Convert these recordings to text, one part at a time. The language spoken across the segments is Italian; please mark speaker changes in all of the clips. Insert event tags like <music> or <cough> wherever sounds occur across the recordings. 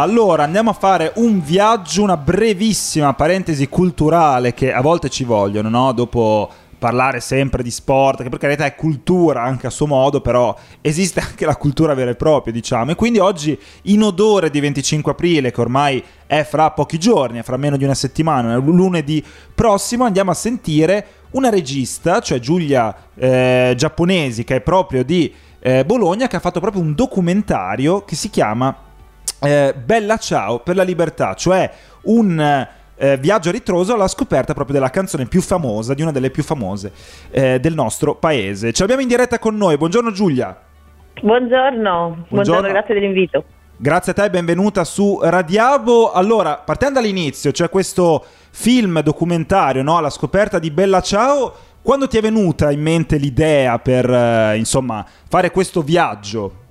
Speaker 1: Allora, andiamo a fare un viaggio, una brevissima parentesi culturale che a volte ci vogliono, no? Dopo parlare sempre di sport, che per carità è cultura anche a suo modo, però esiste anche la cultura vera e propria, diciamo. E quindi oggi, in odore di 25 aprile, che ormai è fra pochi giorni, è fra meno di una settimana, lunedì prossimo, andiamo a sentire una regista, cioè Giulia eh, Giapponesi, che è proprio di eh, Bologna, che ha fatto proprio un documentario che si chiama eh, Bella Ciao per la libertà, cioè un eh, viaggio ritroso alla scoperta proprio della canzone più famosa, di una delle più famose eh, del nostro paese. Ce l'abbiamo in diretta con noi, buongiorno Giulia.
Speaker 2: Buongiorno, buongiorno, buongiorno grazie dell'invito.
Speaker 1: Grazie a te, benvenuta su Radiabo. Allora, partendo dall'inizio, c'è questo film documentario, no? La scoperta di Bella Ciao. Quando ti è venuta in mente l'idea per, eh, insomma, fare questo viaggio?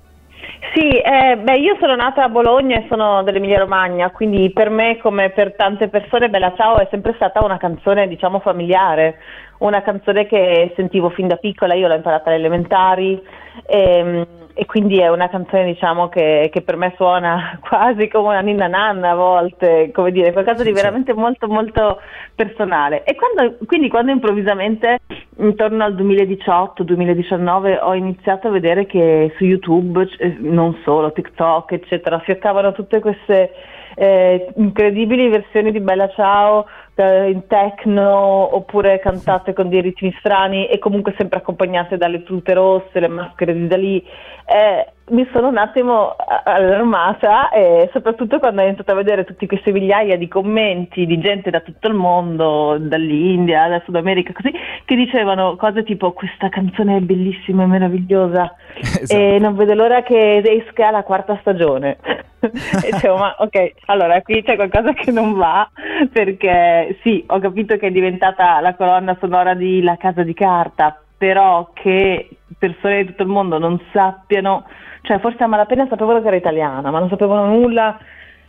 Speaker 2: Sì, eh, beh, io sono nata a Bologna e sono dell'Emilia Romagna, quindi per me, come per tante persone, Bella Ciao è sempre stata una canzone, diciamo, familiare, una canzone che sentivo fin da piccola, io l'ho imparata alle elementari. E, ehm, e quindi è una canzone diciamo che, che, per me suona <laughs> quasi come una ninna nanna a volte, come dire, qualcosa di veramente molto molto personale. E quando, quindi quando improvvisamente intorno al 2018-2019 ho iniziato a vedere che su YouTube, non solo, TikTok eccetera, fioccavano tutte queste eh, incredibili versioni di Bella Ciao eh, in techno oppure cantate con dei ritmi strani e comunque sempre accompagnate dalle tute rosse, le maschere di Dalì. Eh, mi sono un attimo allarmata e soprattutto quando ho iniziato a vedere tutti questi migliaia di commenti di gente da tutto il mondo, dall'India, dal Sud America, così, che dicevano cose tipo questa canzone è bellissima e meravigliosa <laughs> esatto. e non vedo l'ora che esca la quarta stagione. <laughs> e dicevo, ma ok, allora qui c'è qualcosa che non va perché sì, ho capito che è diventata la colonna sonora di La Casa di Carta, però che persone di tutto il mondo non sappiano, cioè forse a malapena sapevano che era italiana, ma non sapevano nulla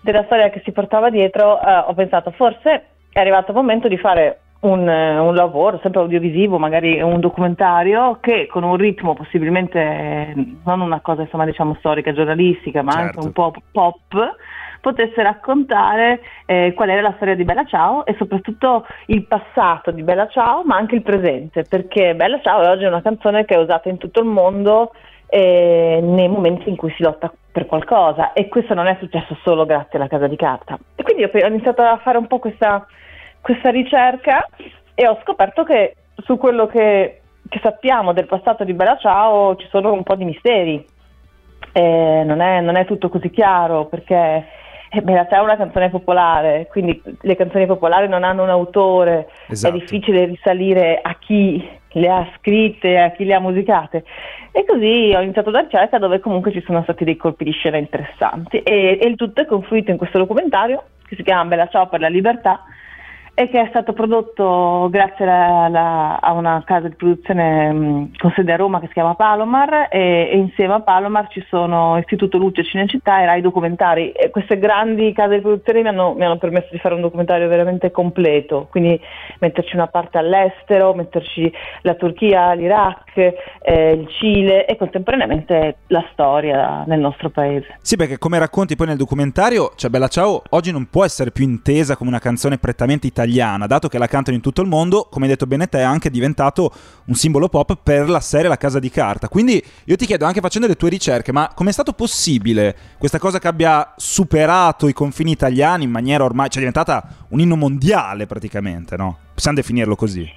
Speaker 2: della storia che si portava dietro, eh, ho pensato forse è arrivato il momento di fare un, un, lavoro, sempre audiovisivo, magari un documentario, che con un ritmo possibilmente non una cosa insomma, diciamo storica, giornalistica, ma certo. anche un po' pop, potesse raccontare eh, qual era la storia di Bella Ciao e soprattutto il passato di Bella Ciao, ma anche il presente, perché Bella Ciao è oggi una canzone che è usata in tutto il mondo eh, nei momenti in cui si lotta per qualcosa e questo non è successo solo grazie alla Casa di Carta. E quindi ho iniziato a fare un po' questa, questa ricerca e ho scoperto che su quello che, che sappiamo del passato di Bella Ciao ci sono un po' di misteri. Non, è, non, è, tutto così chiaro perché eh, beh, è una canzone popolare, quindi le canzoni popolari non hanno un autore, esatto. è difficile risalire a chi le ha scritte, a chi le ha musicate. E così ho iniziato da ricerca dove comunque ci sono stati dei colpi di scena interessanti e, e il tutto è confluito in questo documentario che si chiama Bella Ciao per la libertà e che è stato prodotto grazie alla, alla, a una casa di produzione mh, con sede a Roma che si chiama Palomar e, e, insieme a Palomar ci sono Istituto Luce Cinecittà e Rai Documentari e queste grandi case di produzione mi hanno, mi hanno, permesso di fare un documentario veramente completo, quindi metterci una parte all'estero, metterci la Turchia, l'Iraq, eh, il Cile e contemporaneamente la storia nel nostro paese.
Speaker 1: Sì, perché come racconti poi nel documentario, cioè Bella Ciao oggi non può essere più intesa come una canzone prettamente italiana italiana, dato che la cantano in tutto il mondo, come hai detto bene te, è anche diventato un simbolo pop per la serie La Casa di Carta. Quindi io ti chiedo, anche facendo le tue ricerche, ma com'è stato possibile questa cosa che abbia superato i confini italiani in maniera ormai, cioè è diventata un inno mondiale praticamente, no? Possiamo definirlo così.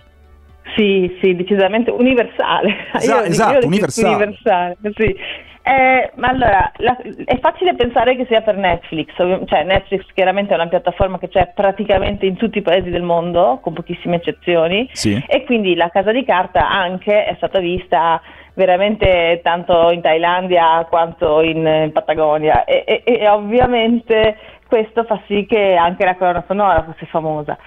Speaker 2: Sì, sì, decisamente universale. <laughs>
Speaker 1: Esatto, esatto universale.
Speaker 2: universale sì. Eh, ma allora, la, è facile pensare che sia per Netflix, cioè Netflix chiaramente è una piattaforma che c'è praticamente in tutti i paesi del mondo, con pochissime eccezioni,
Speaker 1: sì.
Speaker 2: e quindi la casa di carta anche è stata vista veramente tanto in Thailandia quanto in, in Patagonia e, e, e ovviamente questo fa sì che anche la colonna sonora fosse famosa.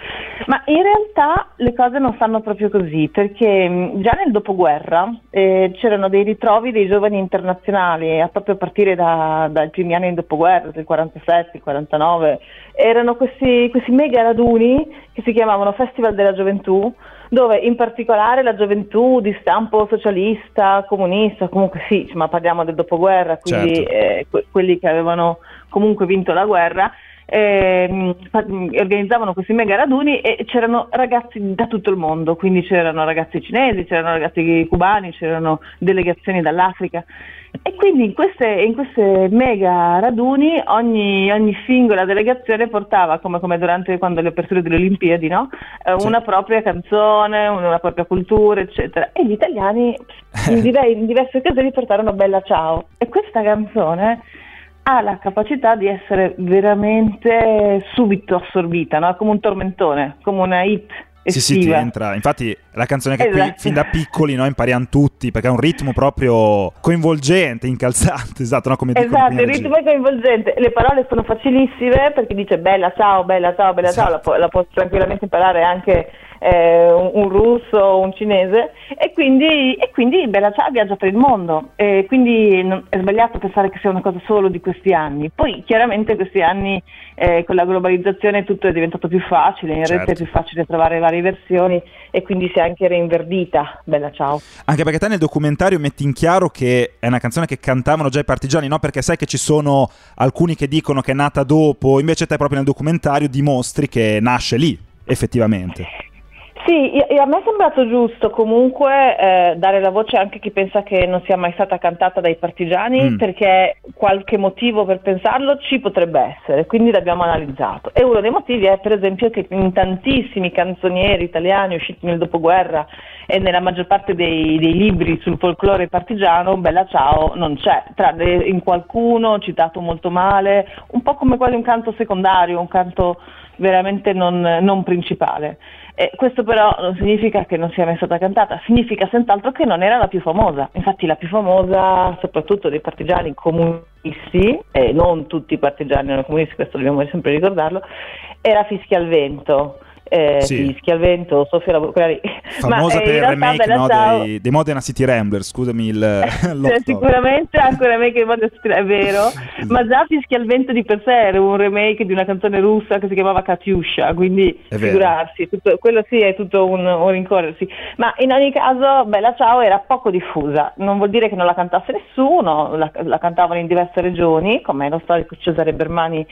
Speaker 2: Ma in realtà le cose non stanno proprio così, perché già nel dopoguerra eh, c'erano dei ritrovi dei giovani internazionali, a proprio a partire da, dai primi anni del dopoguerra, del 47, 49, erano questi, questi mega raduni che si chiamavano Festival della Gioventù, dove in particolare la gioventù di stampo socialista, comunista, comunque sì, ma parliamo del dopoguerra, quindi certo. eh, que- quelli che avevano comunque vinto la guerra, eh, organizzavano questi mega raduni e c'erano ragazzi da tutto il mondo, quindi c'erano ragazzi cinesi, c'erano ragazzi cubani, c'erano delegazioni dall'Africa. E quindi in queste, in queste mega raduni ogni, ogni, singola delegazione portava, come, come, durante quando le aperture delle Olimpiadi, no? eh, sì. una propria canzone, una propria cultura, eccetera. E gli italiani in, <laughs> diver- in diverse occasioni portarono Bella Ciao. E questa canzone ha la capacità di essere veramente subito assorbita, no? come un tormentone, come una hit.
Speaker 1: Sì, sì, ti entra. Infatti, la canzone che esatto. qui fin da piccoli no, impariamo tutti perché ha un ritmo proprio coinvolgente, incalzante. <laughs> Esatto, no? come
Speaker 2: esatto il ritmo è coinvolgente. Le parole sono facilissime perché dice bella ciao, bella ciao, bella esatto. ciao. La, pu- la può tranquillamente imparare anche eh, un, un, russo un cinese e quindi, e quindi Bella Ciao viaggia per il mondo e quindi non, è sbagliato pensare che sia una cosa solo di questi anni. Poi chiaramente questi anni eh, con la globalizzazione tutto è diventato più facile, in certo. rete è più facile trovare varie versioni e quindi si è anche reinverdita Bella Ciao.
Speaker 1: Anche perché te nel documentario metti in chiaro che è una canzone che cantavano già i partigiani, no? Perché sai che ci sono alcuni che dicono che è nata dopo, invece te proprio nel documentario dimostri che nasce lì, effettivamente.
Speaker 2: Sì, a me è sembrato giusto comunque eh, dare la voce anche a chi pensa che non sia mai stata cantata dai partigiani, mm. perché qualche motivo per pensarlo ci potrebbe essere, quindi l'abbiamo analizzato. E uno dei motivi è per esempio che in tantissimi canzonieri italiani usciti nel dopoguerra e nella maggior parte dei, dei libri sul folklore partigiano Bella Ciao non c'è, tranne in qualcuno citato molto male, un po' come quasi un canto secondario, un canto veramente non, non principale. Eh, questo però non significa che non sia mai stata cantata, significa senz'altro che non era la più famosa. Infatti la più famosa, soprattutto dei partigiani comunisti, e non tutti i partigiani erano comunisti, questo dobbiamo sempre ricordarlo, era Fischia al vento eh, sì. Fischia al vento, Sofia Lavorari. <laughs>
Speaker 1: Famosa Ma, eh, per il remake no, dei, dei, Modena City Rambler, scusami il <laughs>
Speaker 2: cioè, Sicuramente anche un remake di Modena City Rambler, è vero, <laughs> ma già Fischia al vento di per sé era un remake di una canzone russa che si chiamava Katyusha, quindi figurarsi, tutto, quello sì è tutto un, un, rincorrersi. Ma in ogni caso Bella Ciao era poco diffusa, non vuol dire che non la cantasse nessuno, la, la cantavano in diverse regioni, come lo storico Cesare Bermani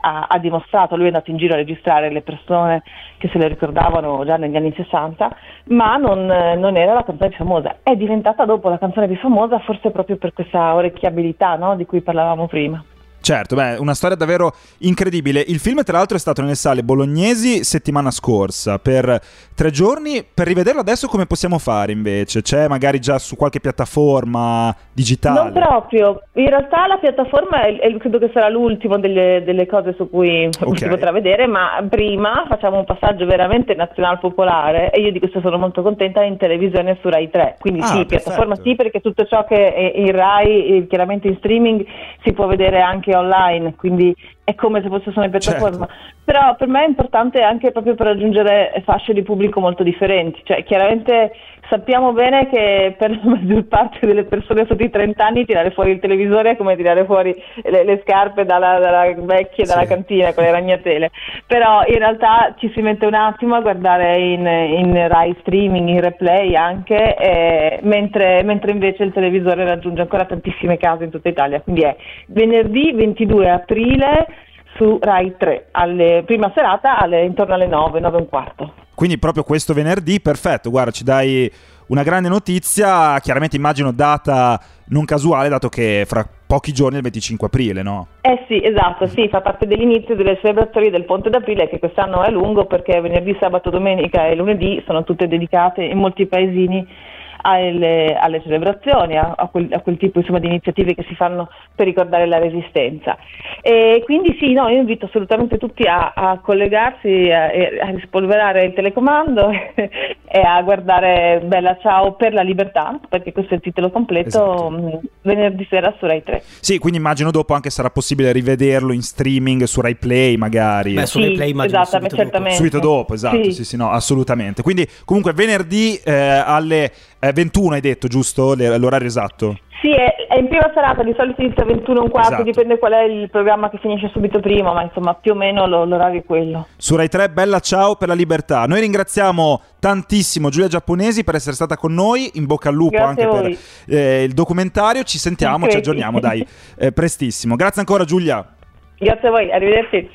Speaker 2: ha, ha dimostrato, lui è andato in giro a registrare le persone che se le ricordavano già negli anni 60, ma non, non, era la canzone più famosa. È diventata dopo la canzone più famosa forse proprio per questa orecchiabilità no? di cui parlavamo prima.
Speaker 1: Certo, beh, una storia davvero incredibile. Il film, tra l'altro, è stato nelle sale bolognesi settimana scorsa per tre giorni. Per rivederlo adesso, come possiamo fare invece? C'è magari già su qualche piattaforma digitale?
Speaker 2: Non proprio. In realtà, la piattaforma è, è, credo che sarà l'ultima delle, delle cose su cui okay. si potrà vedere. Ma prima facciamo un passaggio veramente nazional popolare. E io di questo sono molto contenta in televisione su Rai 3. Quindi, ah, sì, perfetto. piattaforma sì, perché tutto ciò che è in Rai, chiaramente in streaming, si può vedere anche anche online, quindi è come se fosse su una piattaforma. Certo. Però per me è importante anche proprio per raggiungere fasce di pubblico molto differenti. Cioè, chiaramente sappiamo bene che per la maggior parte delle persone sotto i 30 anni tirare fuori il televisore è come tirare fuori le, le scarpe dalla, dalla vecchia dalla sì. cantina con le ragnatele. Però in realtà ci si mette un attimo a guardare in, in Rai streaming, in replay anche, eh, mentre, mentre invece il televisore raggiunge ancora tantissime case in tutta Italia. Quindi è venerdì 22 aprile su Rai 3, alle, prima serata alle, intorno alle 9, 9 e un quarto.
Speaker 1: Quindi proprio questo venerdì, perfetto, guarda, ci dai una grande notizia, chiaramente immagino data non casuale, dato che fra pochi giorni è il 25 aprile, no?
Speaker 2: Eh sì, esatto, sì, fa parte dell'inizio delle celebrazioni del Ponte d'Aprile che quest'anno è lungo perché venerdì, sabato, domenica e lunedì sono tutte dedicate in molti paesini alle, alle celebrazioni, a, a, quel, a, quel, tipo insomma, di iniziative che si fanno per ricordare la resistenza. E quindi sì, no, io invito assolutamente tutti a, a collegarsi, a, a, rispolverare il telecomando <laughs> e a guardare Bella Ciao per la libertà, perché questo è il titolo completo, esatto. Mm, venerdì sera su Rai 3.
Speaker 1: Sì, quindi immagino dopo anche sarà possibile rivederlo in streaming su Rai Play magari.
Speaker 3: Beh, su Rai Play immagino esatto, subito
Speaker 1: certamente. Dopo. Subito dopo, esatto, sì. sì, sì, no, assolutamente. Quindi comunque venerdì eh, alle È 21 hai detto, giusto? L'orario esatto?
Speaker 2: Sì, è, è in prima serata, di solito inizia 21 e un quarto,
Speaker 1: Esatto.
Speaker 2: dipende qual è il programma che finisce subito prima, ma insomma più o meno lo- l'orario è quello.
Speaker 1: Su Rai 3, bella ciao per la libertà. Noi ringraziamo tantissimo Giulia Giapponesi per essere stata con noi. In bocca al lupo
Speaker 2: Grazie
Speaker 1: anche per eh, il documentario. Ci sentiamo, ci aggiorniamo, dai, <laughs> eh, prestissimo. Grazie ancora Giulia.
Speaker 2: Grazie a voi, arrivederci.